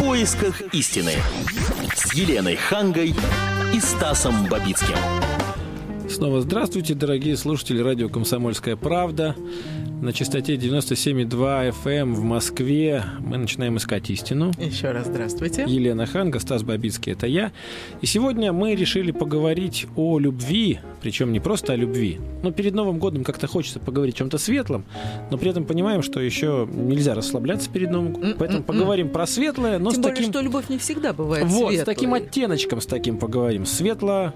Поисках истины с Еленой Хангой и Стасом Бабицким. Снова здравствуйте, дорогие слушатели радио «Комсомольская правда». На частоте 97,2 FM эм в Москве мы начинаем искать истину. Еще раз здравствуйте. Елена Ханга, Стас Бабицкий, это я. И сегодня мы решили поговорить о любви, причем не просто о любви. Но перед Новым годом как-то хочется поговорить о чем-то светлом, но при этом понимаем, что еще нельзя расслабляться перед Новым годом. Поэтому поговорим про светлое, но Тем с более, таким... что любовь не всегда бывает Вот, светлой. с таким оттеночком, с таким поговорим. Светло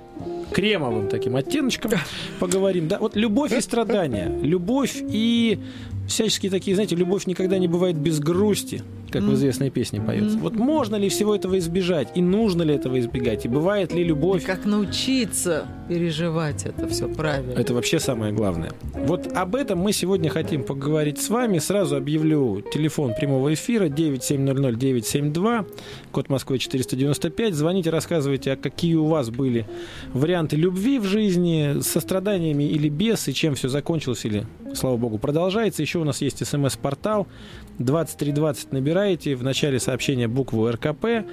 кремовым таким оттеночком поговорим. Да, вот любовь и страдания. Любовь и всяческие такие, знаете, любовь никогда не бывает без грусти, как в известной песне поется. Вот можно ли всего этого избежать? И нужно ли этого избегать? И бывает ли И любовь? как научиться переживать это все правильно. Это вообще самое главное. Вот об этом мы сегодня хотим поговорить с вами. Сразу объявлю телефон прямого эфира 9700-972, код Москвы 495. Звоните, рассказывайте, а какие у вас были варианты любви в жизни, со страданиями или без, и чем все закончилось, или, слава богу, продолжается. Еще у нас есть смс-портал 2320 набираете, в начале сообщения букву РКП,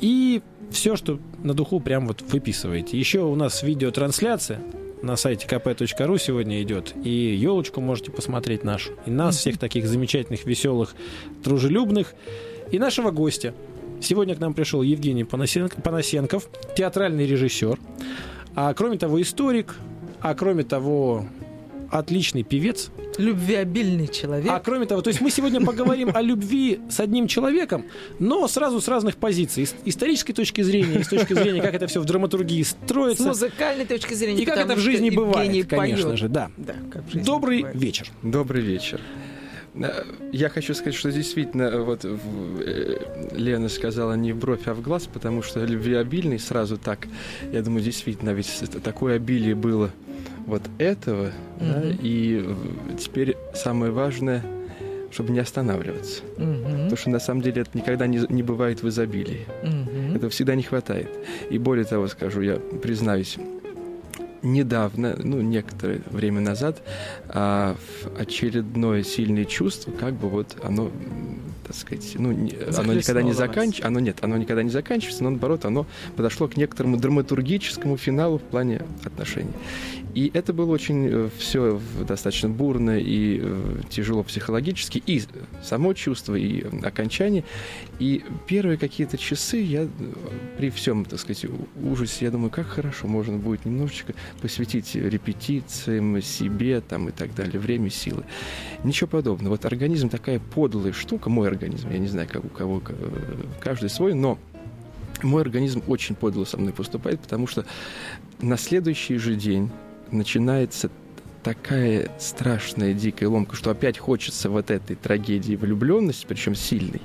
и все, что на духу, прям вот выписываете. Еще у нас видеотрансляция на сайте kp.ru сегодня идет. И елочку можете посмотреть нашу. И нас, всех таких замечательных, веселых, дружелюбных. И нашего гостя. Сегодня к нам пришел Евгений Панасенко- Панасенков, театральный режиссер. А кроме того, историк. А кроме того, отличный певец. Любвеобильный человек. А кроме того, то есть мы сегодня поговорим о любви с одним человеком, но сразу с разных позиций. С исторической точки зрения, с точки зрения, как это все в драматургии с строится. музыкальной точки зрения. И как это в жизни бывает, конечно поет. же, да. Как Добрый бывает. вечер. Добрый вечер. Э, Я хочу сказать, что действительно, э, вот э, Лена сказала не в бровь, а в глаз, потому что любвеобильный сразу так. Я думаю, действительно, ведь с- такое обилие было вот этого, да, Мгм. и э, теперь самое важное, чтобы не останавливаться. Мгм, Потому что на самом деле это никогда не, не бывает в изобилии. мгм. Этого всегда не хватает. И более того, скажу, я признаюсь, недавно, ну, некоторое время назад, а, в очередное сильное чувство, как бы вот оно, так сказать, ну, оно никогда не заканчивается, оно нет, оно никогда не заканчивается, но наоборот, оно подошло к некоторому драматургическому финалу в плане отношений. И это было очень все достаточно бурно и э, тяжело психологически, и само чувство, и э, окончание. И первые какие-то часы я э, при всем, так сказать, ужасе, я думаю, как хорошо можно будет немножечко посвятить репетициям, себе там и так далее, время, силы. Ничего подобного. Вот организм такая подлая штука, мой организм, я не знаю, как у кого, каждый свой, но мой организм очень подло со мной поступает, потому что на следующий же день начинается такая страшная дикая ломка, что опять хочется вот этой трагедии влюбленности, причем сильной.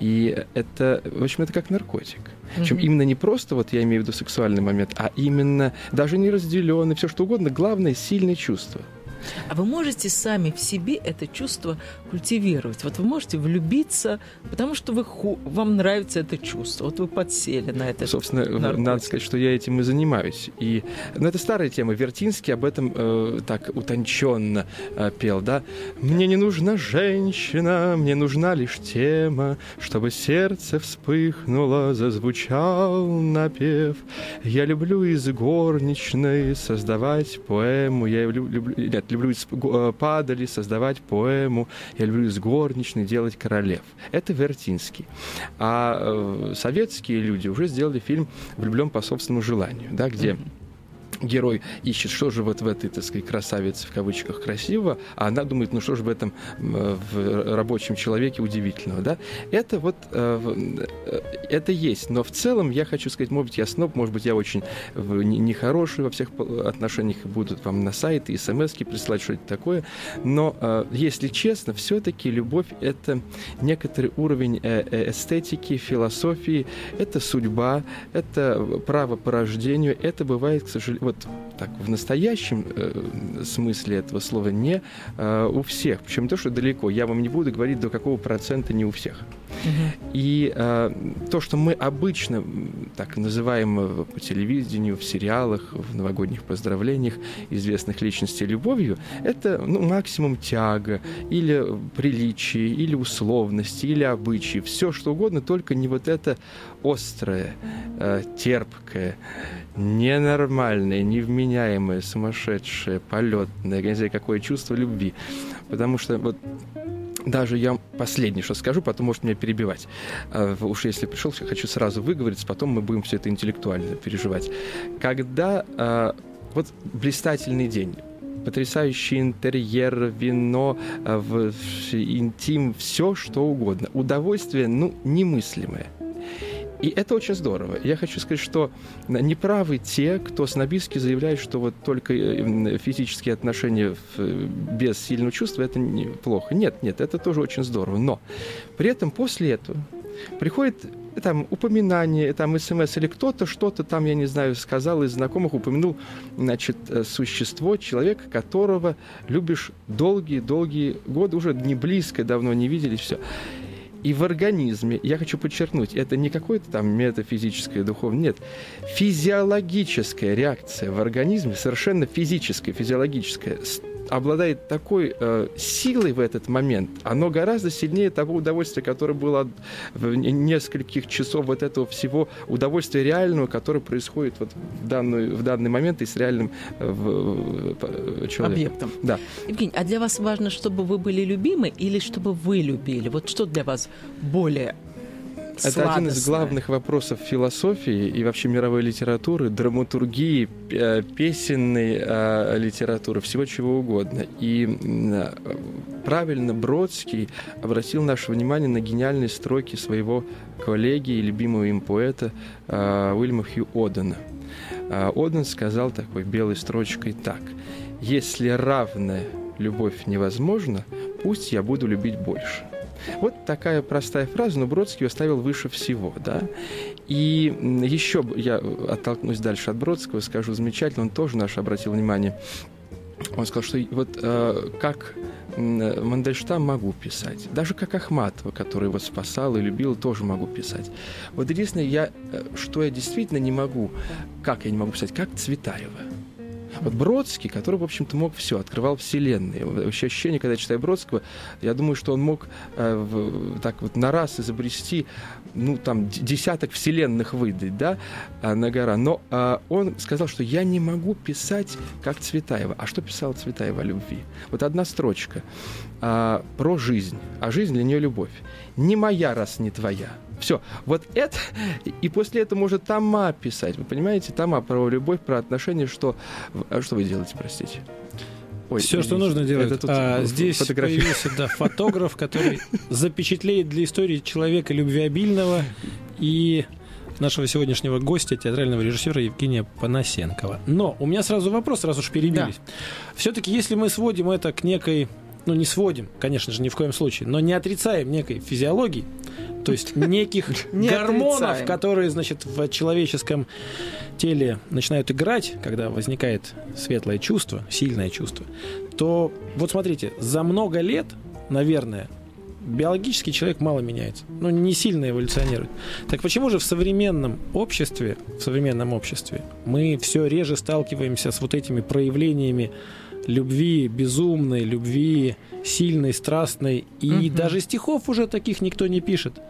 И это, в общем, это как наркотик. Причем Мгм. именно не просто, вот я имею в виду сексуальный момент, а именно даже не разделенный, все что угодно, главное сильное чувство. А вы можете сами в себе это чувство культивировать? Вот вы можете влюбиться, потому что вы вам нравится это чувство. Вот вы подсели на это. Собственно, наркотик. надо сказать, что я этим и занимаюсь. И, ну, это старая тема. Вертинский об этом э, так утонченно э, пел, да. «Мне не нужна женщина, мне нужна лишь тема, чтобы сердце вспыхнуло, зазвучал напев. Я люблю из горничной создавать поэму, я лю- люблю, нет, люблю из э, падали создавать поэму, я люблю из горничной делать королев». Это Вертинский. А э, советские люди уже сделали фильм «Влюблен по собственному желанию», да, где герой ищет, что же вот в этой, так сказать, красавице, в кавычках, красиво, а она думает, ну что же в этом в рабочем человеке удивительного, да? Это вот, э, э, это есть, но в целом я хочу сказать, может быть, я сноб, может быть, я очень нехороший во всех пол- отношениях, будут вам на сайты и смс присылать что-то такое, но, э, если честно, все-таки любовь — это некоторый уровень э, э, эстетики, философии, это судьба, это право по рождению, это бывает, к сожалению, вот так в настоящем э, смысле этого слова не э, у всех. Причем то, что далеко. Я вам не буду говорить, до какого процента не у всех. И э, то, что мы обычно так называем э, по телевидению, в сериалах, в новогодних поздравлениях известных личностей любовью, это ну, максимум тяга, или приличие, или условности, или обычаи. Все что угодно, только не вот это острое, э, терпкое, ненормальное, невменяемое, сумасшедшее, полетное, я не знаю, какое чувство любви. Потому что вот даже я последнее, что скажу, потом может меня перебивать. А, уж если пришел, хочу сразу выговориться, потом мы будем все это интеллектуально переживать. Когда а, вот блистательный день, потрясающий интерьер, вино, а, в, интим, все что угодно. Удовольствие, ну, немыслимое. И это очень здорово. Я хочу сказать, что неправы те, кто снобистски заявляет, что вот только э, физические отношения без сильного чувства это неплохо. Нет, нет, это тоже очень здорово. Но при этом после этого приходит там упоминание, там смс или кто-то что-то там, я не знаю, сказал из знакомых, упомянул, значит, э, существо, человека, которого любишь долгие-долгие годы, уже не близко, давно не виделись, все. И в организме, я хочу подчеркнуть, это не какое-то там метафизическое, духовное, нет. Физиологическая реакция в организме, совершенно физическая, физиологическая, обладает такой э, силой в этот момент, оно гораздо сильнее того удовольствия, которое было в нескольких часов вот этого всего удовольствия реального, которое происходит вот в, данную, в данный момент и с реальным э, в, э, человеком. Объектом. Да. Евгений, а для вас важно, чтобы вы были любимы или чтобы вы любили? Вот что для вас более это один из главных вопросов философии и вообще мировой литературы, драматургии, песенной э, литературы, всего чего угодно. И э, правильно Бродский обратил наше внимание на гениальные строки своего коллеги и любимого им поэта Уильяма Хью Одена. Оден сказал такой белой строчкой так. «Если равная любовь невозможна, пусть я буду любить больше». Вот такая простая фраза, но Бродский ее ставил выше всего, да. И еще я оттолкнусь дальше от Бродского, скажу замечательно, он тоже наш обратил внимание. Он сказал, что вот э, как Мандельштам могу писать. Даже как Ахматова, который его спасал и любил, тоже могу писать. Вот единственное, я, э, что я действительно не могу, как я не могу писать, как Цветаева. Вот Бродский, который, в общем-то, мог все, открывал вселенные. Вообще ощущение, когда я читаю Бродского, я думаю, что он мог э, в, так вот на раз изобрести, ну, там, десяток вселенных выдать, да, э, на гора. Но э, он сказал, что я не могу писать, как Цветаева. А что писала Цветаева о любви? Вот одна строчка э, про жизнь, а жизнь для нее любовь. Не моя, раз не твоя. Все. Вот это... И после этого может Тома писать. Вы понимаете? Тома про любовь, про отношения, что... А что вы делаете, простите? Ой, Все, что нужно делать. Это тут а, здесь фотография. появился да, фотограф, который запечатлеет для истории человека любвеобильного и нашего сегодняшнего гостя, театрального режиссера Евгения Панасенкова. Но у меня сразу вопрос, раз уж перебились. Да. Все-таки, если мы сводим это к некой ну, не сводим, конечно же, ни в коем случае, но не отрицаем некой физиологии, то есть неких гормонов, которые, значит, в человеческом теле начинают играть, когда возникает светлое чувство, сильное чувство, то вот смотрите, за много лет, наверное, биологический человек мало меняется, ну, не сильно эволюционирует. Так почему же в современном обществе, в современном обществе мы все реже сталкиваемся с вот этими проявлениями любви безумной, любви сильной, страстной. И угу. даже стихов уже таких никто не пишет.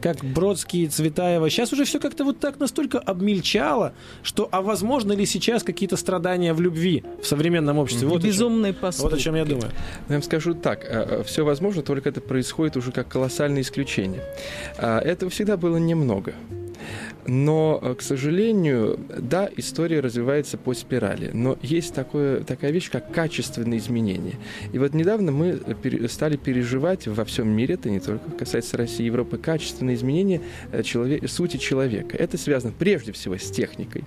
Как Бродский, Цветаева. Сейчас уже все как-то вот так настолько обмельчало, что а возможно ли сейчас какие-то страдания в любви в современном обществе? Вот Безумные поступки. Вот о чем я думаю. Я вам скажу так. Э, э, все возможно, только это происходит уже как колоссальное исключение. А, этого всегда было немного. Но, э, к сожалению, да, история развивается по спирали. Но есть такое, такая вещь, как качественные изменения. И вот недавно мы стали переживать во всем мире, это не только касается России и Европы, качественные изменения э, человек, сути человека. Это связано прежде всего с техникой.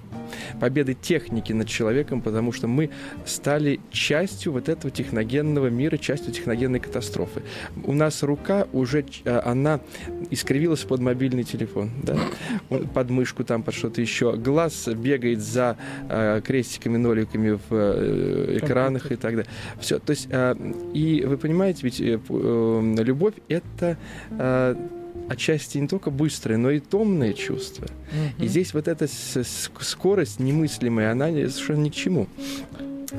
Победы техники над человеком, потому что мы стали частью вот этого техногенного мира, частью техногенной катастрофы. У нас рука уже, э, она искривилась под мобильный телефон. Да? Под под мышку, там под что-то еще. Глаз бегает за э, крестиками, ноликами в э, экранах и так далее. Все. То есть, э, и вы понимаете, ведь э, э, любовь это э, отчасти не только быстрое, но и томное чувство. Mm-hmm. И здесь вот эта скорость немыслимая, она совершенно ни к чему.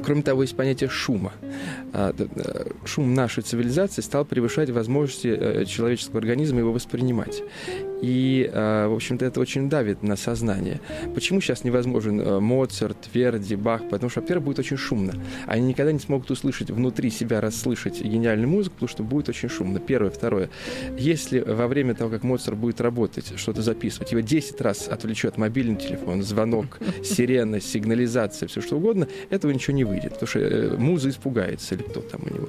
Кроме того, есть понятие шума. А, шум нашей цивилизации стал превышать возможности э, человеческого организма его воспринимать. И, а, в общем-то, это очень давит на сознание. Почему сейчас невозможен э, Моцарт, Верди, Бах? Потому что, во-первых, будет очень шумно. Они никогда не смогут услышать внутри себя, расслышать гениальную музыку, потому что будет очень шумно. Первое. Второе. Если во время того, как Моцарт будет работать, что-то записывать, его 10 раз отвлечет мобильный телефон, звонок, сирена, сигнализация, все что угодно, этого ничего не выйдет, потому что э, муза испугается или кто там у него.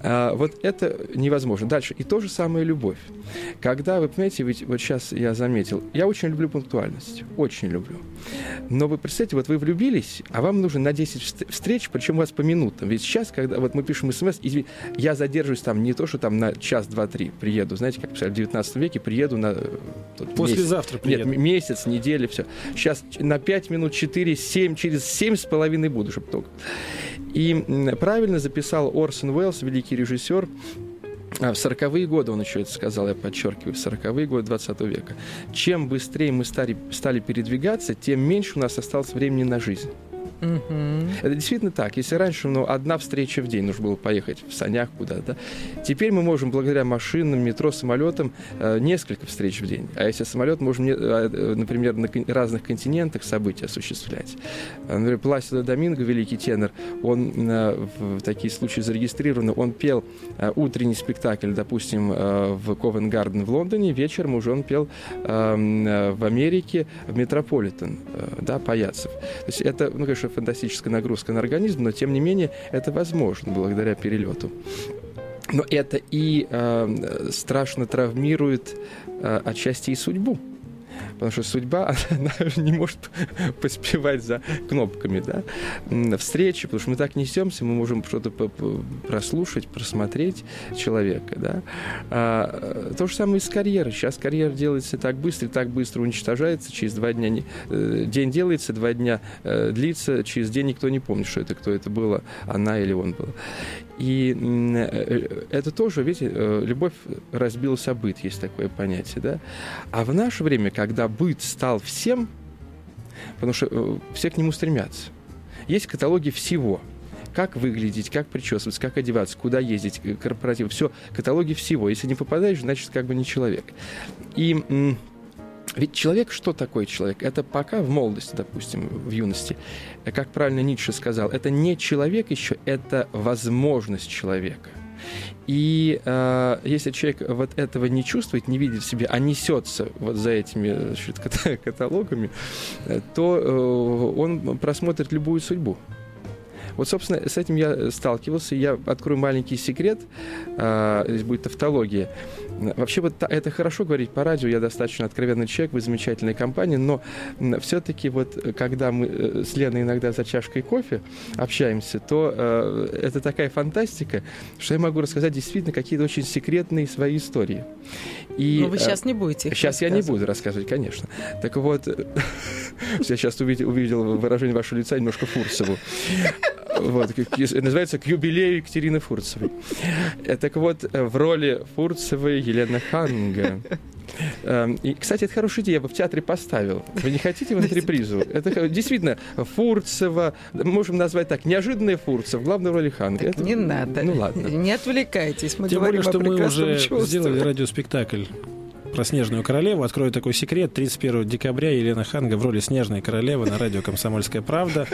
А, вот это невозможно. Дальше. И то же самое любовь. Когда, вы понимаете, ведь вот сейчас я заметил, я очень люблю пунктуальность, очень люблю. Но вы представьте, вот вы влюбились, а вам нужно на 10 встреч, причем у вас по минутам. Ведь сейчас, когда вот мы пишем смс, и я задерживаюсь там не то, что там на час, два, три приеду, знаете, как писали в 19 веке, приеду на... Послезавтра месяц. приеду. Нет, месяц, неделя, все. Сейчас на 5 минут, 4, 7, через 7 с половиной буду, чтобы только. И правильно записал Орсон Уэллс, великий режиссер, а, в 40-е годы, он еще это сказал, я подчеркиваю, в 40-е годы 20 века. Чем быстрее мы стали, стали передвигаться, тем меньше у нас осталось времени на жизнь. Угу. Это действительно так. Если раньше ну, одна встреча в день нужно было поехать в санях куда-то, теперь мы можем благодаря машинам, метро, самолетам э, несколько встреч в день. А если самолет, можем, э, э, например, на разных континентах события осуществлять. Например, Пласидо Доминго, великий тенор, он в такие случаи зарегистрирован, он пел утренний спектакль, допустим, в Ковенгарден в Лондоне, вечером уже он пел в Америке в Метрополитен, да, Паяцев. То есть это, ну, конечно, фантастическая нагрузка на организм, но тем не менее это возможно благодаря перелету. Но это и э, страшно травмирует э, отчасти и судьбу потому что судьба, она не может поспевать за кнопками, да, встречи, потому что мы так несемся, мы можем что-то прослушать, просмотреть человека, да. А, то же самое и с карьерой. Сейчас карьера делается так быстро, так быстро уничтожается, через два дня не, э, день делается, два дня э, длится, через день никто не помнит, что это, кто это было, она или он был. И э, это тоже, видите, любовь разбилась о быт, есть такое понятие, да. А в наше время, когда быт стал всем, потому что э, все к нему стремятся. Есть каталоги всего. Как выглядеть, как причесываться, как одеваться, куда ездить, э, корпоратив. Все, каталоги всего. Если не попадаешь, значит, как бы не человек. И ведь человек, что такое человек? Это пока в молодости, допустим, в юности, э, как правильно Ницше сказал, это не человек еще, это возможность человека. И э, если человек вот этого не чувствует, не видит в себе, а несется вот за этими значит, каталогами, э, то э, он просмотрит любую судьбу. Вот, собственно, с этим я сталкивался. Я открою маленький секрет. А, здесь будет тавтология. Вообще вот это хорошо говорить по радио, я достаточно откровенный человек, вы замечательная компания, но все-таки вот когда мы э, с Леной иногда за чашкой кофе общаемся, то э, это такая фантастика, что я могу рассказать действительно какие-то очень секретные свои истории. И, но вы сейчас э, не будете Сейчас я не буду рассказывать, конечно. Так вот, я сейчас увидел, увидел выражение вашего лица немножко Фурсову. Вот, называется «К юбилею Екатерины Фурцевой». Э, так вот, э, в роли Фурцевой Елена Ханга. Эм, и, кстати, это хорошая идея, я бы в театре поставил. Вы не хотите в репризу? Это действительно Фурцева, можем назвать так, неожиданная Фурцева, в главной роли Ханга. Это, не надо. Ну ладно. Не отвлекайтесь, мы Тем говорим более, что мы уже чувстве. сделали радиоспектакль про Снежную королеву. Открою такой секрет. 31 декабря Елена Ханга в роли Снежной королевы на радио «Комсомольская правда».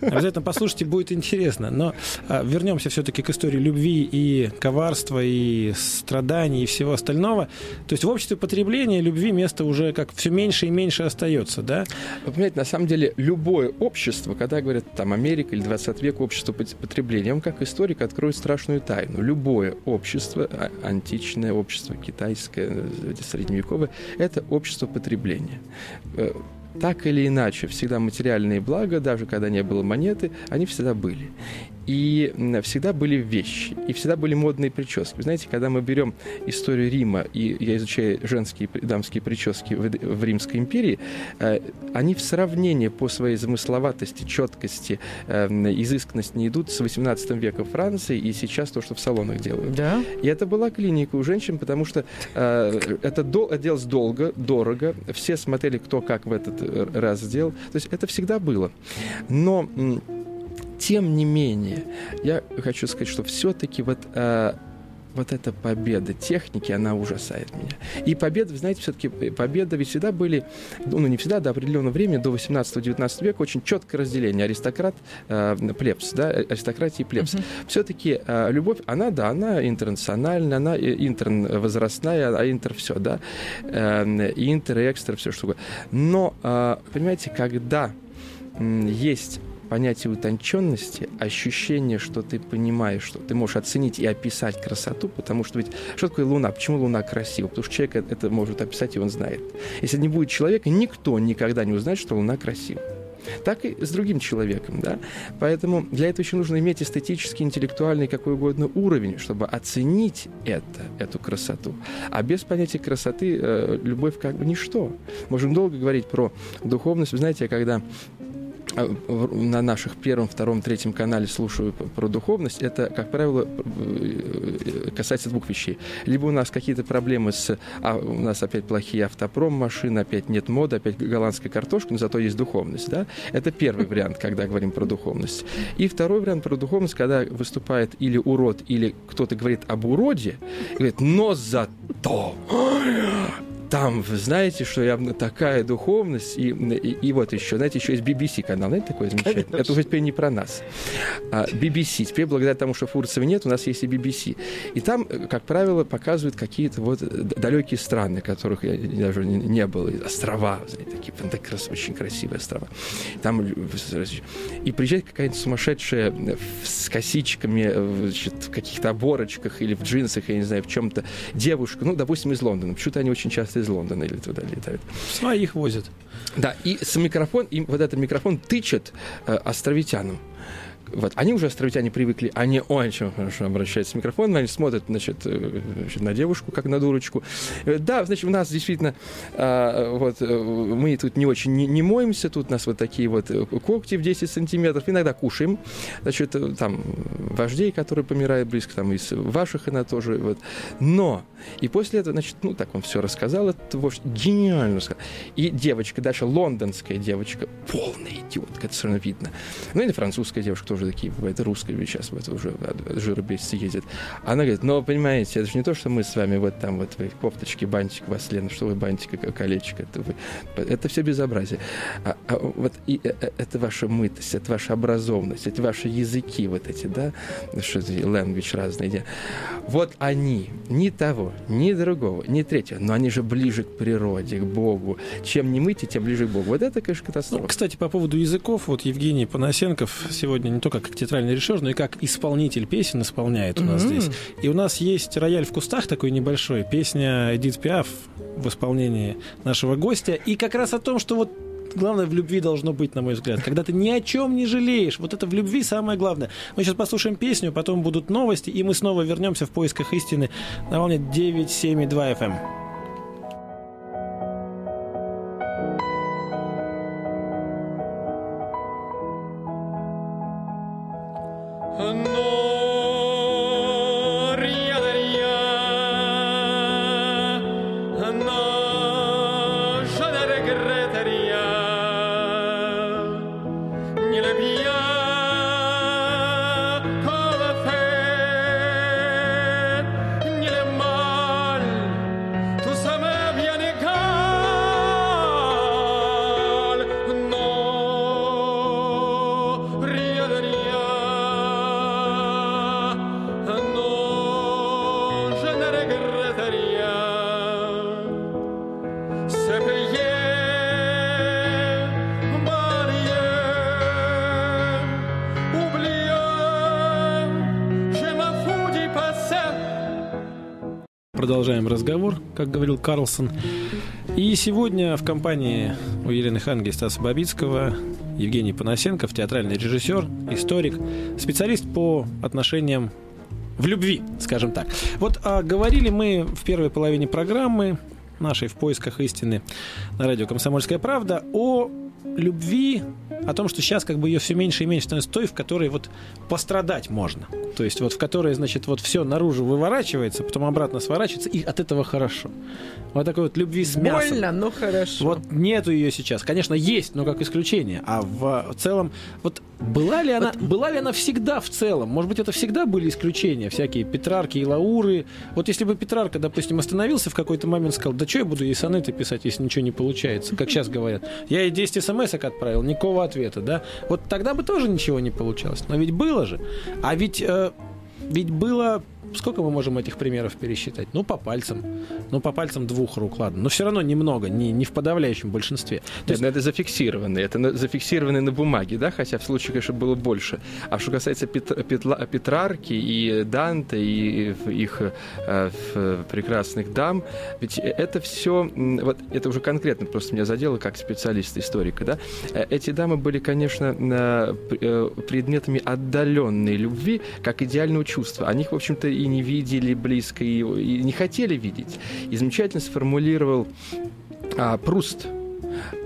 Обязательно послушайте, будет интересно. Но а, вернемся все-таки к истории любви и коварства, и страданий, и всего остального. То есть в обществе потребления любви место уже как все меньше и меньше остается, да? Вы понимаете, на самом деле любое общество, когда говорят там Америка или 20 век, общество потребления, я вам как историк открою страшную тайну. Любое общество, а, античное общество, китайское, средневековое, это общество потребления. Э, так или иначе, всегда материальные блага, даже когда не было монеты, они всегда были. и всегда были вещи, и всегда были модные прически. Вы знаете, когда мы берем историю Рима, и я изучаю женские дамские прически в, в Римской империи, э, они в сравнении по своей замысловатости, четкости, э, изысканности не идут с 18 века Франции и сейчас то, что в салонах делают. Да? И это была клиника у женщин, потому что э, это дол- делалось долго, дорого. Все смотрели, кто как в этот раз сделал. То есть это всегда было. Но тем не менее, я хочу сказать, что все-таки вот э, вот эта победа техники, она ужасает меня. И победа, вы знаете, все-таки победа ведь всегда были, ну не всегда, до определенного времени, до 18-19 века, очень четкое разделение аристократ, э, плебс, да, аристократия и плебс. Все-таки э, любовь, она, да, она интернациональная, она э, интервозрастная, а интер все, да, э, интер, экстра, все что угодно. Но, э, понимаете, когда есть понятие утонченности, ощущение, что ты понимаешь, что ты можешь оценить и описать красоту, потому что ведь что такое Луна? Почему Луна красива? Потому что человек это может описать, и он знает. Если не будет человека, никто никогда не узнает, что Луна красива. Так и с другим человеком, да. Поэтому для этого еще нужно иметь эстетический, интеллектуальный, какой угодно уровень, чтобы оценить это, эту красоту. А без понятия красоты э, любовь как бы ничто. Можем долго говорить про духовность. Вы знаете, когда на наших первом, втором, третьем канале слушаю про духовность, это, как правило, э, касается двух вещей. Либо у нас какие-то проблемы с... А у нас опять плохие автопром машины, опять нет моды, опять голландская картошка, но зато есть духовность, да? Это первый вариант, когда говорим про духовность. И второй вариант про духовность, когда выступает или урод, или кто-то говорит об уроде, говорит, но зато там, вы знаете, что явно такая духовность, и, и, и вот еще, знаете, еще есть BBC канал, знаете, такой замечательный? Это уже теперь не про нас. А, BBC. Теперь, благодаря тому, что Фурцева нет, у нас есть и BBC. И там, э, как правило, показывают какие-то вот э, далекие страны, которых я даже не, был, острова, знаете, такие очень красивые острова. Там, и приезжает какая-нибудь сумасшедшая э, с косичками, значит, в каких-то оборочках или в джинсах, я не знаю, в чем-то девушка, ну, допустим, из Лондона. Почему-то они очень часто из Лондона или туда летают. Своих возят. Да, и с микрофон, им вот этот микрофон тычет э, островитянам. Вот, они уже, островитяне, привыкли, они очень хорошо обращаются с микрофоном, они смотрят, э, значит, на девушку, как на дурочку. Э, Да, значит, у нас действительно, а, вот, э, мы тут не очень не, не моемся, тут у нас вот такие вот когти в 10 сантиметров, иногда кушаем, значит, там, вождей, которые помирают близко, там, из ваших она тоже, вот. Но, и после этого, значит, ну, так он все рассказал, этот вождь гениально сказал. И девочка, дальше лондонская девочка, полная идиотка, это все равно видно. Ну, или французская девушка тоже такие бывают, и русская ведь сейчас вот уже от- ездит. Она говорит, но, понимаете, это же не то, что мы с вами вот там вот вы кофточки, бантик, вас, Лена, что вы бантик, колечко, это вы. Это все безобразие. А, а вот и, э, э, это ваша мытость, это ваша образованность, это ваши языки вот эти, да, что language разные. Вот они, ни того, ни другого, ни третьего, но они же ближе к природе, к Богу. Чем не мыть, тем ближе к Богу. Вот это, конечно, Ну, катастрофа. кстати, по поводу языков, вот Евгений Панасенков сегодня не только как театральный режиссер, но и как исполнитель песен исполняет у нас Мгм. здесь. И у нас есть рояль в кустах такой небольшой, песня Эдит Пиаф в исполнении нашего гостя. И как раз о том, что вот главное в любви должно быть, на мой взгляд. Когда ты ни о чем не жалеешь. Вот это в любви самое главное. Мы сейчас послушаем песню, потом будут новости, и мы снова вернемся в поисках истины на волне 972 FM. Продолжаем разговор, как говорил Карлсон. И сегодня в компании у Елены Ханги Стаса Бабицкого Евгений Панасенков, театральный режиссер, историк, специалист по отношениям в любви, скажем так. Вот а, говорили мы в первой половине программы нашей «В поисках истины» на радио «Комсомольская правда» о любви, о том, что сейчас как бы ее все меньше и меньше становится той, в которой вот пострадать можно. То есть вот в которой, значит, вот все наружу выворачивается, потом обратно сворачивается, и от этого хорошо. Вот такой вот любви с мясом. Больно, но хорошо. Вот нету ее сейчас. Конечно, есть, но как исключение. А в целом, вот была ли она, была ли она всегда в целом? Может быть, это всегда были исключения, всякие Петрарки и Лауры. Вот если бы Петрарка, допустим, остановился в какой-то момент, сказал, да что я буду ей сонеты писать, если ничего не получается, как сейчас говорят. Я ей 10 смс отправил, никакого ответа, да? Вот тогда бы тоже ничего не получалось. Но ведь было же. А ведь, э, ведь было Сколько мы можем этих примеров пересчитать? Ну, по пальцам. Ну, по пальцам двух рук, ладно. Но все равно немного, не, не в подавляющем большинстве. То Нет, есть, ну, это зафиксировано. Это на- зафиксировано на бумаге, да, хотя в случае, конечно, было больше. А что касается Пет- Петла- Петрарки и Данте, и их э, прекрасных дам, ведь это все, вот это уже конкретно просто меня задело как специалиста, историка, да. Э, Эти дамы были, конечно, э, предметами отдаленной любви, как идеального чувства. Они их, в общем-то, и не видели близко, и, и не хотели видеть. И замечательно сформулировал а, Пруст,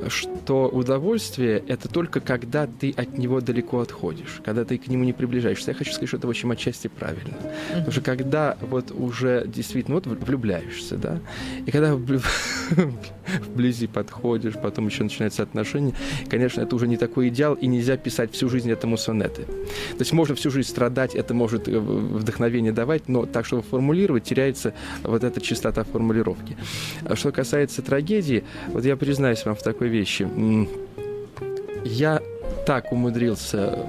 что удовольствие — это только когда ты от него далеко отходишь, когда ты к нему не приближаешься. Я хочу сказать, что это, в общем, отчасти правильно. Потому что когда вот уже действительно вот влюбляешься, да, и когда вблизи подходишь, потом еще начинаются отношения, конечно, это уже не такой идеал, и нельзя писать всю жизнь этому сонеты. То есть можно всю жизнь страдать, это может э, вдохновение давать, но так, чтобы формулировать, теряется вот эта чистота формулировки. А Что касается трагедии, вот я признаюсь вам в такой вещи. Я так умудрился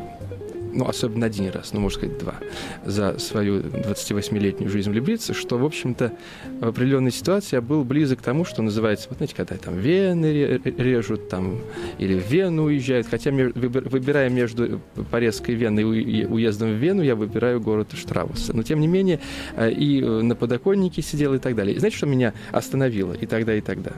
ну, особенно один раз, ну, можно сказать, два, за свою 28-летнюю жизнь влюбиться, что, в общем-то, в определенной ситуации я был близок к тому, что называется, вот знаете, когда там вены ре- режут, там, или в Вену уезжают, хотя выбирая между порезкой вены и уездом в Вену, я выбираю город Штрауса. Но, тем не менее, э, и э, на подоконнике сидел и так далее. И знаете, что меня остановило и тогда, и тогда?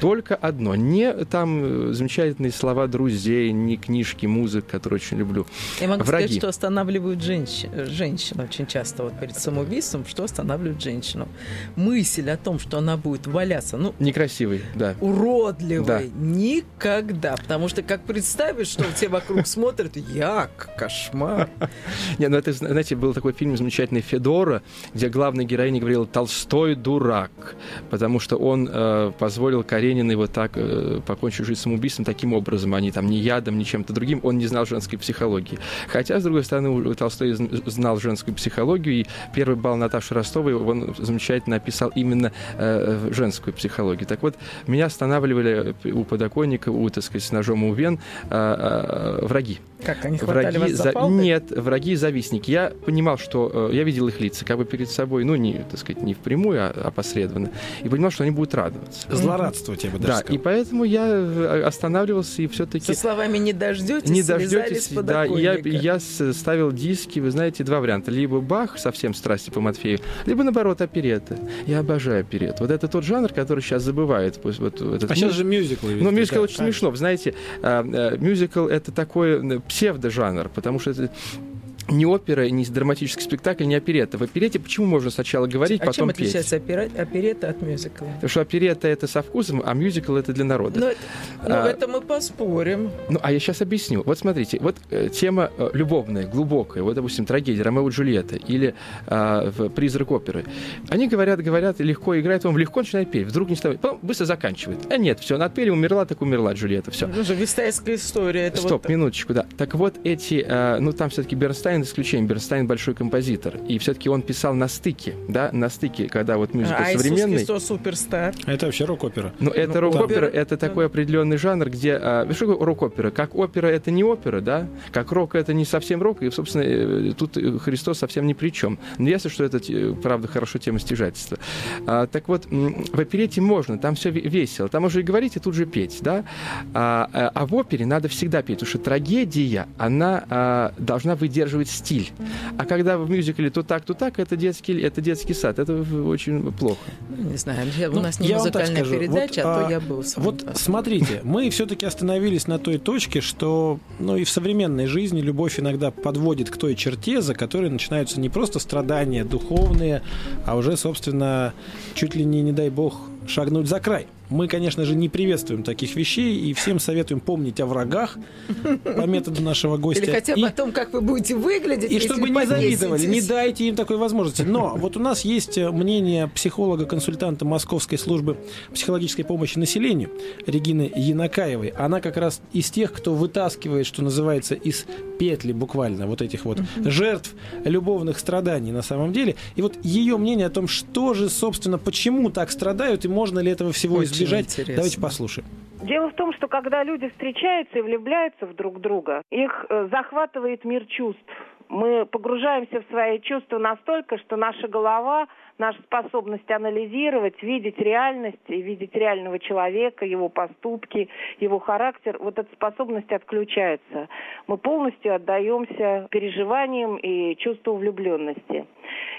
Только одно. Не там э, замечательные слова друзей, не книжки, музык, которые очень люблю. Я могу Враги. сказать, что останавливают женщин, женщин очень часто вот перед самоубийством, что останавливает женщину. Мысль о том, что она будет валяться, ну, Некрасивый, да. уродливой, Да. никогда. Потому что как представишь, что все вокруг смотрят, як, кошмар. Не, ну это, знаете, был такой фильм замечательный «Федора», где главная героиня говорила «Толстой дурак», потому что он э, позволил Карениной вот так э, покончить жизнь самоубийством таким образом, а не там ни ядом, ни чем-то другим. Он не знал женской психологии. Хотя, с другой стороны, Толстой зн- знал женскую психологию, и первый бал Наташи Ростовой он замечательно описал именно э, женскую психологию. Так вот, меня останавливали у подоконника, у, так сказать, с ножом у вен э, э, враги. Как, они хватали вас за за- палкой? Нет, враги и завистники. Я понимал, что э, я видел их лица, как бы перед собой, ну, не, так сказать, не впрямую, а опосредованно. И понимал, что они будут радоваться. злорадствовать, я бы даже Да, сказал. и поэтому я э, останавливался и все-таки Со словами «не дождетесь», не дождетесь, да, и я, я ставил диски, вы знаете, два варианта. Либо Бах, совсем страсти по Матфею, либо, наоборот, опереты. Я обожаю оперет. Вот это тот жанр, который сейчас забывает. Пусть Вот, этот А сейчас мюз- же мюзиклы. ну, мюзикл да, очень конечно. смешно. Вы знаете, а, а, мюзикл это такой м, псевдожанр, потому что это не опера, не драматический спектакль, не оперета. В оперете почему можно сначала говорить, А чем потом петь? отличается опера- оперета от мюзикла? Потому что оперета это со вкусом, а мюзикл это для народа. Ну, это, ну, А, это мы поспорим. Ну, а я сейчас объясню. Вот смотрите, вот э, тема э, любовная, глубокая, вот, допустим, трагедия Ромео и Джульетта или в «Призрак оперы». Они говорят, говорят, легко играют, он легко начинает петь, вдруг не ставит, потом быстро заканчивает. А нет, все, отпели, умерла, так умерла Джульетта, все. Ну же, вистайская история. Это Стоп, вот... минуточку, да. Так вот эти, э, ну там все-таки Бернстайн исключение. Бернстайн большой композитор, и все-таки он писал на стыке, да, на стыке, когда вот мюзикл А Иисус современный. Христос суперстар. Это вообще рок-опера. Ну, это Ну, рок-опера, опера, это такой определенный жанр, где... а, что такое рок-опера? Как опера это не опера, да? Как рок это не совсем рок, и, собственно, э, тут э, Христос совсем ни при чем. Но ясно, что это, э, правда, хорошо тема стяжательства. А, так вот, в оперете можно, там все весело. Там можно и говорить, и тут же петь, да? А, а- а в опере надо всегда петь, потому что трагедия, она а, должна выдерживать быть стиль. А когда в мюзикле то так, то так, это детский, это детский сад. Это очень плохо. Ну, не знаю, у Ну, нас не музыкальная скажу. передача, Вот, а то а, я был с вами Вот посмотрю. смотрите, мы все-таки остановились на той точке, что ну и в современной жизни любовь иногда подводит к той черте, за которой начинаются не просто страдания духовные, а уже, собственно, чуть ли не, не дай бог, шагнуть за край. Мы, конечно же, не приветствуем таких вещей и всем советуем помнить о врагах по методу нашего гостя. Или хотя бы И- о том, как вы будете выглядеть, и чтобы не завидовали, не дайте им такой возможности. Но вот у нас есть э, мнение психолога-консультанта Московской службы психологической помощи населению Регины Янакаевой. Она как раз из тех, кто вытаскивает, что называется, из петли буквально вот этих вот жертв любовных страданий на самом деле. И вот ее мнение о том, что же, собственно, почему так страдают и можно ли этого всего Очень избежать, интересно. давайте послушаем. Дело в том, что когда люди встречаются и влюбляются в друг друга, их э, захватывает мир чувств. Мы погружаемся в свои чувства настолько, что наша голова, наша способность анализировать, видеть реальность и видеть реального человека, его поступки, его характер, вот эта способность отключается. Мы полностью отдаемся переживаниям и чувству влюбленности.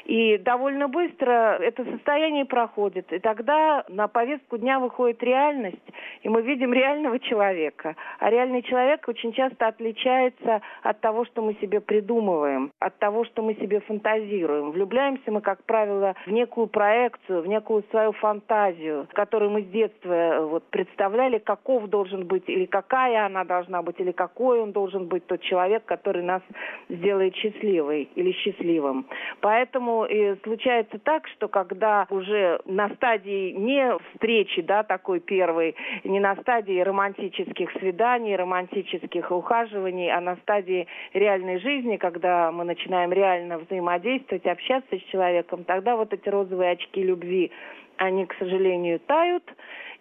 И довольно быстро это состояние проходит. И тогда на повестку дня выходит реальность, и мы видим реального человека. А реальный человек очень часто отличается от того, что мы себе придумываем, от того, что мы себе фантазируем. Влюбляемся мы, как правило, в некую проекцию, в некую свою фантазию, которую мы с детства э, вот, представляли, каков должен быть, или какая она должна быть, или какой он должен быть тот человек, который нас сделает счастливой или счастливым. Поэтому и случается так, что когда уже на стадии не встречи, да, такой первой, не на стадии романтических свиданий, романтических ухаживаний, а на стадии реальной жизни, когда мы начинаем реально взаимодействовать, общаться с человеком, тогда вот эти розовые очки любви, они, к сожалению, тают,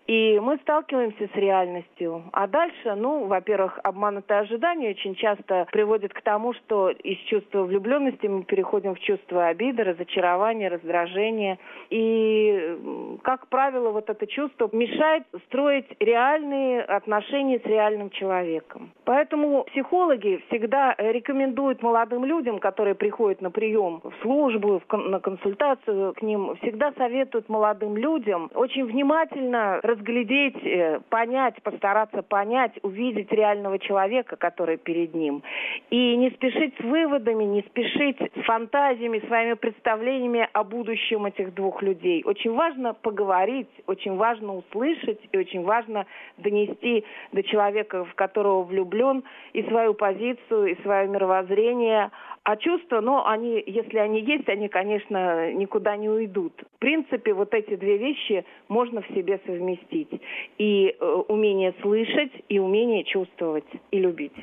и мы сталкиваемся с реальностью. А дальше, ну, во-первых, обманутые ожидания очень часто приводят к тому, что из чувства влюбленности мы переходим в чувство обиды, разочарования, раздражения. И, как правило, вот это чувство мешает строить реальные отношения с реальным человеком. Поэтому психологи всегда рекомендуют молодым людям, которые приходят на прием в службу, в кон- на консультацию к ним, всегда советуют молодым людям очень внимательно разглядеть, э, понять, постараться понять, увидеть реального человека, который перед ним. И не спешить с выводами, не спешить с фантазиями, своими представлениями о будущем этих двух людей. Очень важно поговорить, очень важно услышать и очень важно донести до человека, в которого влюблен, и свою позицию, и свое мировоззрение. А чувства, ну, они, если они есть, они, конечно, никуда не уйдут. В принципе, вот эти две вещи можно в себе совместить. И э, умение слышать, и умение чувствовать, и любить.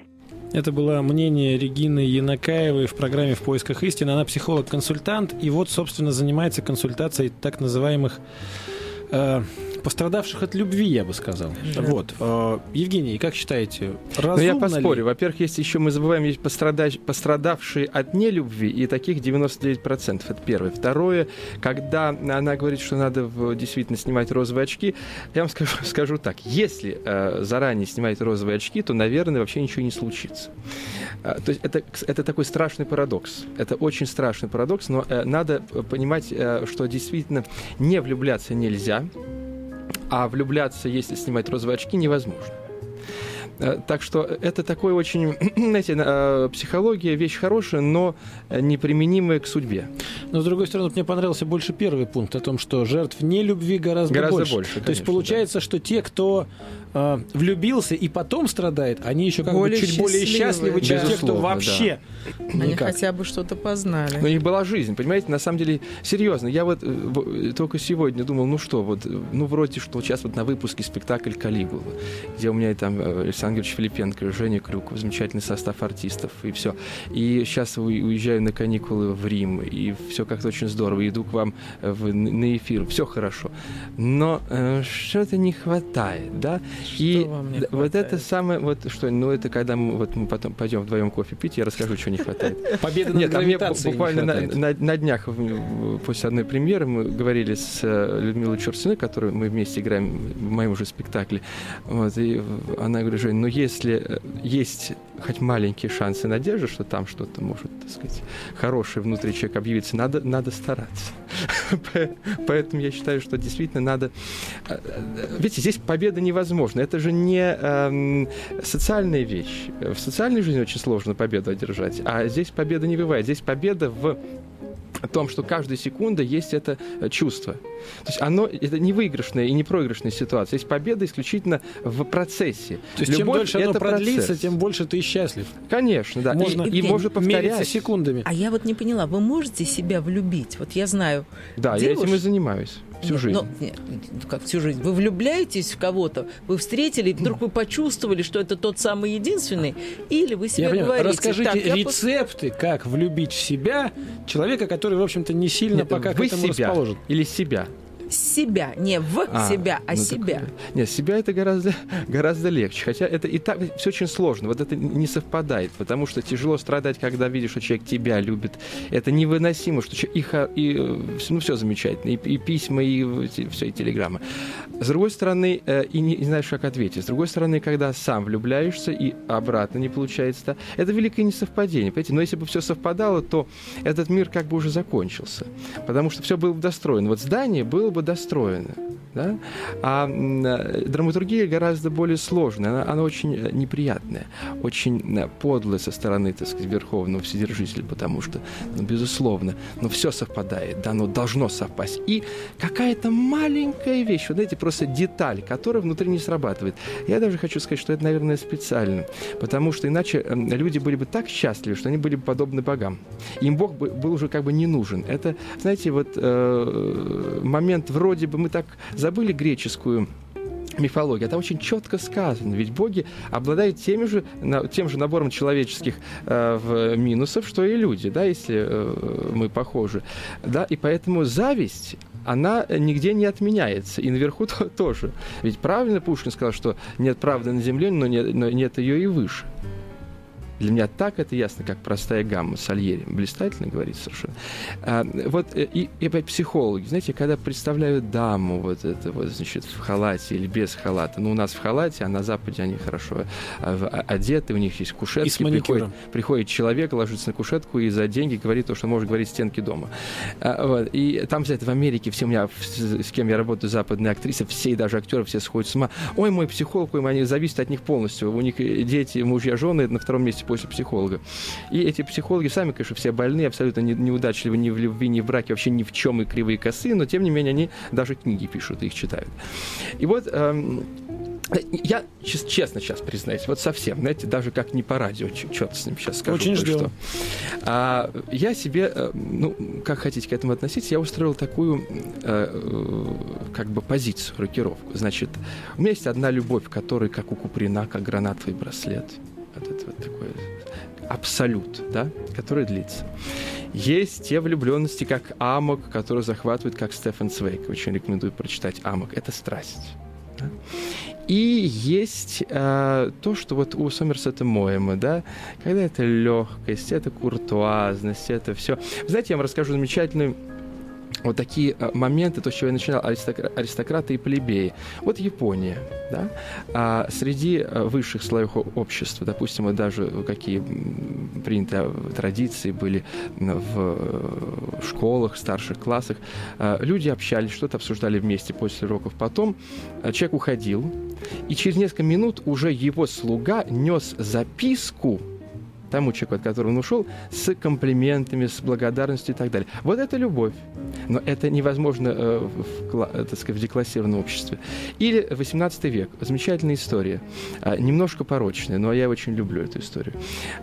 Это было мнение Регины Янакаевой в программе «В поисках истины». Она психолог-консультант, и вот, собственно, занимается консультацией так называемых э, пострадавших от любви, я бы сказал. Вот. Э, Евгений, как считаете, разумно Но Ну, я ли- поспорю. Во-первых, есть еще, мы забываем, есть пострадач- пострадавшие от нелюбви, и таких 99%. Это первое. Второе, когда она говорит, что надо действительно снимать розовые очки, я вам скажу, скажу так. Если э, заранее снимать розовые очки, то, наверное, вообще ничего не случится. А, То есть это, это такой страшный парадокс. Это очень страшный парадокс, но э, надо э, понимать, э, что действительно не влюбляться нельзя, а влюбляться, если снимать розовые очки, невозможно. Э, Так что это такой очень, знаете, э, психология вещь хорошая, но неприменимая к судьбе. Но, с другой стороны, мне понравился больше первый пункт о том, что жертв не любви гораздо, Гораздо больше. больше, То есть конечно, получается, что те, кто э, влюбился и потом страдает, они еще как Более бы чуть более счастливые, счастливы, чем те, кто Безусловно, вообще Они никак. хотя бы что-то познали. Но у них была жизнь, понимаете, на самом деле, серьезно. Я вот только сегодня думал, ну что, вот, ну вроде что сейчас вот на выпуске спектакль «Калигула», где у меня и там Александр Георгиевич Филипенко, Женя Крюков, замечательный состав артистов, и все. И сейчас уезжаю на каникулы в Рим, и все как-то очень здорово, иду к вам э, в- на эфир, все хорошо. Но э, что-то не хватает, да? и вам не д- вот это хватает? самое, вот что, ну это когда мы, вот мы потом пойдем вдвоем кофе пить, я расскажу, что не хватает. Победа над Нет, мне буквально на, хватает. на- на днях после одной премьеры мы говорили с э, Людмилой Чурсиной, которую мы вместе играем в моем уже спектакле. Вот, и она говорит, Жень, ну если э, есть хоть маленькие шансы надежды, что там что-то может, так сказать, хорошее внутри человека объявиться, надо, надо стараться. Поэтому я считаю, что действительно надо... Э, э, видите, здесь победа невозможна. Это же не эм, социальная вещь. В социальной жизни очень сложно победу одержать, а здесь победа не бывает. Здесь победа в о том, что каждая секунда есть это э, чувство. То есть оно, это не выигрышная и не проигрышная ситуация. Есть победа исключительно в процессе. То есть Любовь чем дольше оно продлится, процесс. тем больше ты счастлив. Конечно, да. Можно, и, и можно повторять. секундами. А я вот не поняла, вы можете себя влюбить? Вот я знаю. Да, девушек... я этим и занимаюсь всю жизнь. Но, нет, как всю жизнь. Вы влюбляетесь в кого-то, вы встретили, и вдруг вы почувствовали, что это тот самый единственный, или вы себе я говорите... Расскажите так, рецепты, я... как влюбить в себя человека, который, в общем-то, не сильно нет, пока к этому себя расположен. Или себя себя, не в а, себя, а ну, себя. Так, нет, себя это гораздо, гораздо легче. Хотя это и так все очень сложно. Вот это не совпадает, потому что тяжело страдать, когда видишь, что человек тебя любит. Это невыносимо, что их и, ну, все замечательно. И, и письма, и все, и телеграммы. С другой стороны, э, и не, не знаешь, как ответить. С другой стороны, когда сам влюбляешься и обратно не получается, это великое несовпадение. Понимаете? Но если бы все совпадало, то этот мир как бы уже закончился. Потому что все было бы достроено. Вот здание было бы достроено. Да? А драматургия гораздо более сложная, она, она очень э, неприятная, очень э, подлая со стороны, так сказать, Верховного Вседержителя, потому что, ну, безусловно, ну, все совпадает, да, оно должно совпасть. И какая-то маленькая вещь, вот знаете, просто деталь, которая внутри не срабатывает. Я даже хочу сказать, что это, наверное, специально, потому что иначе люди были бы так счастливы, что они были бы подобны богам. Им Бог был уже как бы не нужен. Это, знаете, вот э, момент вроде бы мы так забыли греческую мифологию. Это очень четко сказано. Ведь боги обладают теми же, тем же набором человеческих э, минусов, что и люди, да, если э, мы похожи. Да, и поэтому зависть она нигде не отменяется. И наверху то, тоже. Ведь правильно Пушкин сказал, что нет правды на земле, но нет, но нет ее и выше. Для меня так это ясно, как простая гамма Сальери. Блистательно говорит совершенно. А, вот э, и, и психологи, знаете, когда представляют даму вот это вот, значит, в халате или без халата, ну, у нас в халате, а на Западе они хорошо а, одеты, у них есть кушетки. И с приходит, приходит человек, ложится на кушетку и за деньги говорит то, что может говорить стенки дома. А, вот. И там, знаете, в Америке все у меня, с кем я работаю, западные актрисы, все и даже актеры, все сходят с ума. Ой, мой психолог, ой, они зависят от них полностью. У них дети, мужья, жены на втором месте после психолога. И эти психологи сами, конечно, все больные, абсолютно неудачливы ни в любви, ни в браке, вообще ни в чем и кривые косы, но тем не менее они даже книги пишут и их читают. И вот эм, я честно сейчас признаюсь, вот совсем, знаете, даже как не по радио, что-то с ним сейчас скажу. Очень ждем. Что. А, я себе, э, ну, как хотите к этому относиться, я устроил такую, э, как бы, позицию, рокировку. Значит, у меня есть одна любовь, которая как у Куприна, как гранатовый браслет. Такое абсолют, да, который длится. Есть те влюбленности, как Амок, которые захватывают, как Стефан Цвейк. Очень рекомендую прочитать Амок. Это страсть. Да? И есть э, то, что вот у Сомерсета Моэма, да, когда это легкость, это куртуазность, это все. Знаете, я вам расскажу замечательную вот такие э, моменты, то, с чего я начинал, аристократы и плебеи. Вот Япония, да, а среди э, высших слоев общества, допустим, вот даже какие принятые традиции были в э, школах, старших классах, люди общались, что-то обсуждали вместе после уроков. Потом человек уходил, и через несколько минут уже его слуга нес записку тому человеку, от которого он ушел, с комплиментами, с благодарностью и так далее. Вот это любовь. Но это невозможно э, в, э, так сказать, в деклассированном обществе. Или 18 век. Замечательная история. А, немножко порочная, но я очень люблю эту историю.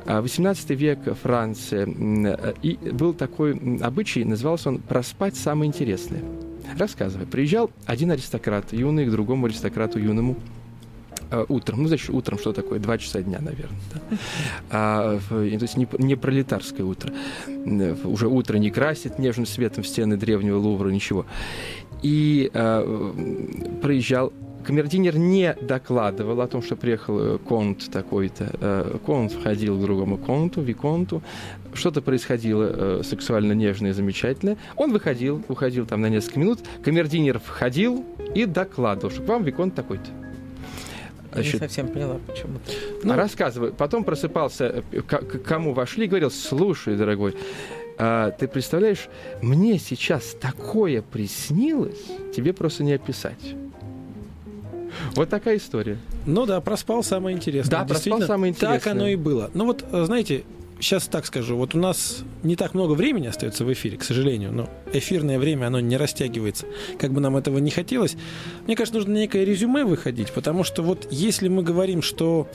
18 а, век, Франция. Э, и был такой обычай, назывался он «проспать самое интересное». Рассказывай. Приезжал один аристократ, юный, к другому аристократу юному, Э, утром, ну, значит, утром что такое? Два часа дня, наверное. Да? А, то есть не, не пролетарское утро. Э, уже утро не красит нежным светом стены древнего Лувра, ничего. И а, проезжал Камердинер не докладывал о том, что приехал конт такой-то. Конт входил к другому конту, виконту. Что-то происходило сексуально нежное и замечательное. Он выходил, уходил там на несколько минут. Камердинер входил и докладывал, что к вам виконт такой-то Не Значит, совсем поняла, почему-то. Ну, А рассказывай. Потом просыпался, э, к, кому вошли, говорил, слушай, дорогой, а, ты представляешь, мне сейчас такое приснилось, тебе просто не описать. Вот такая история. Ну да, проспал самое интересное. Да, проспал самое Так интересное. оно и было. Ну вот, э, знаете, сейчас так скажу, вот у нас не так много времени остается в эфире, к сожалению, но эфирное время, оно не растягивается, как бы нам этого не хотелось. Мне кажется, нужно некое резюме выходить, потому что вот если мы говорим, что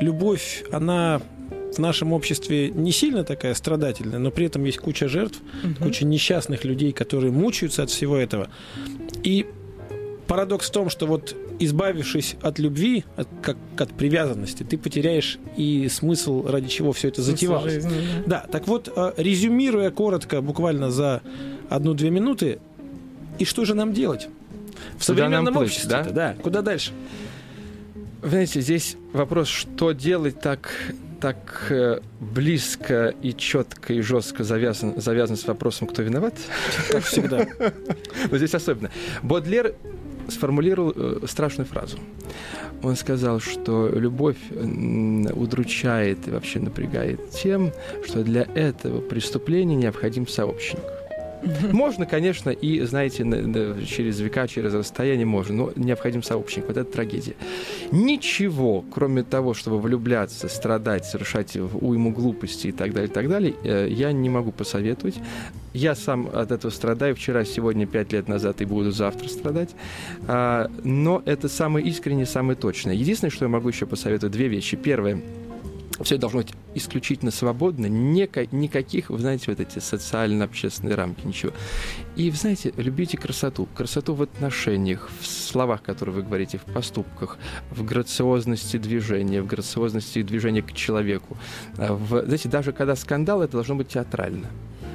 любовь, она в нашем обществе не сильно такая страдательная, но при этом есть куча жертв, куча несчастных людей, которые мучаются от всего этого. И парадокс в том, что вот избавившись от любви, от, как от привязанности, ты потеряешь и смысл, ради чего все это затевалось. жизни, да. Да, так вот, э, резюмируя коротко, буквально за одну-две минуты, и что же нам делать? В Куда современном плыть, обществе, да? да? Куда дальше? Вы знаете, здесь вопрос, что делать так, так э, близко и четко и жестко завязан, завязан с вопросом, кто виноват. Как всегда. Но здесь особенно. Бодлер сформулировал э, страшную фразу. Он сказал, что любовь удручает и вообще напрягает тем, что для этого преступления необходим сообщник. Можно, конечно, и, знаете, на- на- через века, через расстояние можно, но необходим сообщник. Вот это трагедия. Ничего, кроме того, чтобы влюбляться, страдать, совершать уйму глупости и так далее, и так далее, э, я не могу посоветовать. Я сам от этого страдаю. Вчера, сегодня, пять лет назад и буду завтра страдать. А, Но это самое искреннее, самое точное. Единственное, что я могу еще посоветовать, две вещи. Первое. Все должно быть исключительно свободно, нека- никаких, вы знаете, вот эти социально-общественные рамки, ничего. И, вы знаете, любите красоту. Красоту в отношениях, в словах, которые вы говорите, в поступках, в грациозности движения, в грациозности движения к человеку. А В, знаете, даже когда скандал, это должно быть театрально.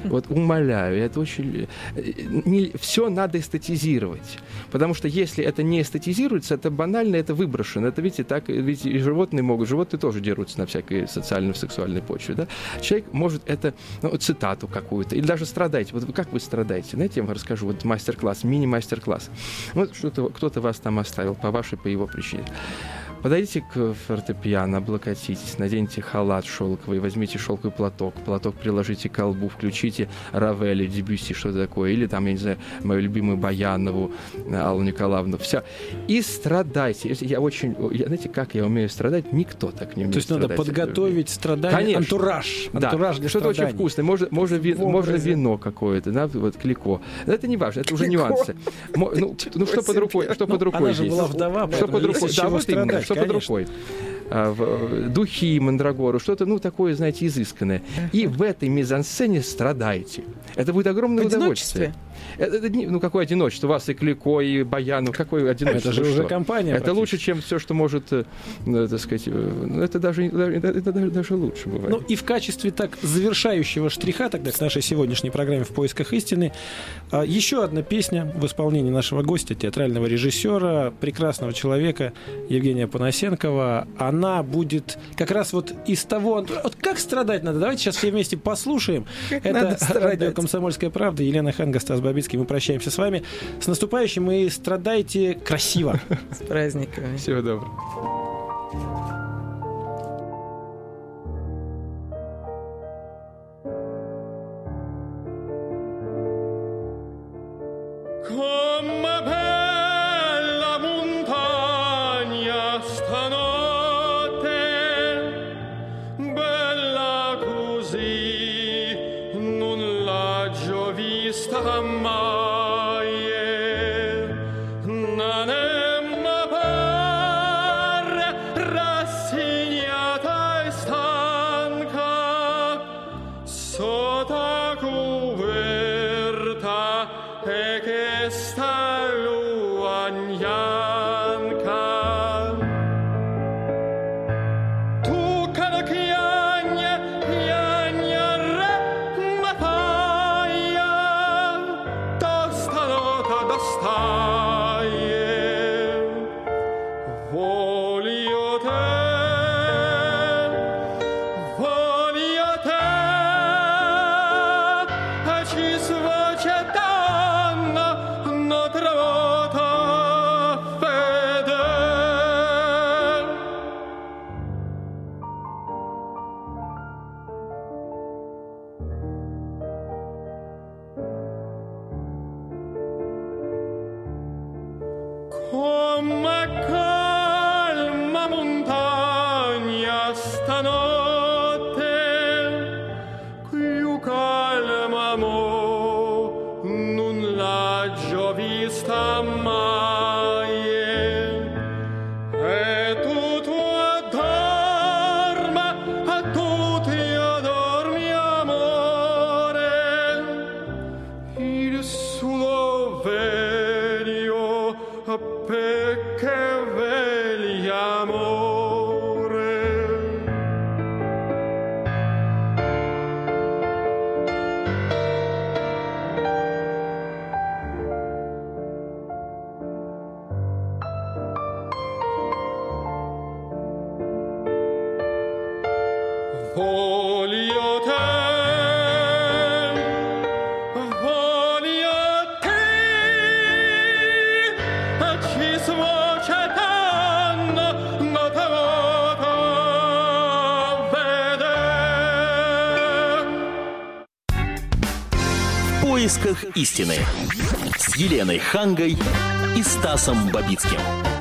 Вот умоляю, это очень... Не, все надо эстетизировать. Потому что если это не эстетизируется, это банально, это выброшено. Это, видите, так, ведь и животные могут, животные тоже дерутся на всякой социально-сексуальной почве. Да? Человек может это, ну, цитату какую-то, или даже страдаете. Вот как вы страдаете? Знаете, я вам расскажу, вот мастер-класс, мини-мастер-класс. Вот что-то, кто-то вас там оставил по вашей, по его причине. Подойдите к фортепиано, облокотитесь, наденьте халат шелковый, возьмите шелковый платок, платок приложите к колбу, включите Равеля, Дебюсси, что такое, или там, я не знаю, мою любимую Баянову, э, Аллу Николаевну, все. И страдайте. Я очень, я, знаете, как я умею страдать? Никто так не умеет То есть надо страдать. подготовить страдания, Конечно. антураж. Да, Антураж для что-то очень вкусное. Можно, можно, ви- образе. вино какое-то, да, вот клико. Но это не важно, это уже Клико. нюансы. Ну, ну, что под рукой, что под Ну, рукой она же есть? была вдова, Что под рукой? Да, вот именно, страдать, что под конечно. рукой. А, э, Духи, мандрагору, что-то, ну, такое, знаете, изысканное. И в этой мизансцене страдаете. Это будет огромное В удовольствие. Это, это не- ну, какое одиночество? У вас и Клико, и Баяну. Какое одиночество? Это же уже компания. Это лучше, чем все, что может, э, ну, так сказать, э, ну, это даже, это, даже, даже лучше бывает. Ну и в качестве так завершающего штриха тогда к нашей сегодняшней программе «В поисках истины» а, еще одна песня в исполнении нашего гостя, театрального режиссера, прекрасного человека Евгения Панасенкова. Она будет как раз вот из того... Вот как страдать надо? Давайте сейчас все вместе послушаем. Как Это радио «Комсомольская правда». Елена Ханга, Стас Бабицкий. Мы прощаемся с вами. С наступающим и страдайте красиво. С праздниками. Всего доброго. Yeah. Christa Maria. Истины с Еленой Хангой и Стасом Бабицким.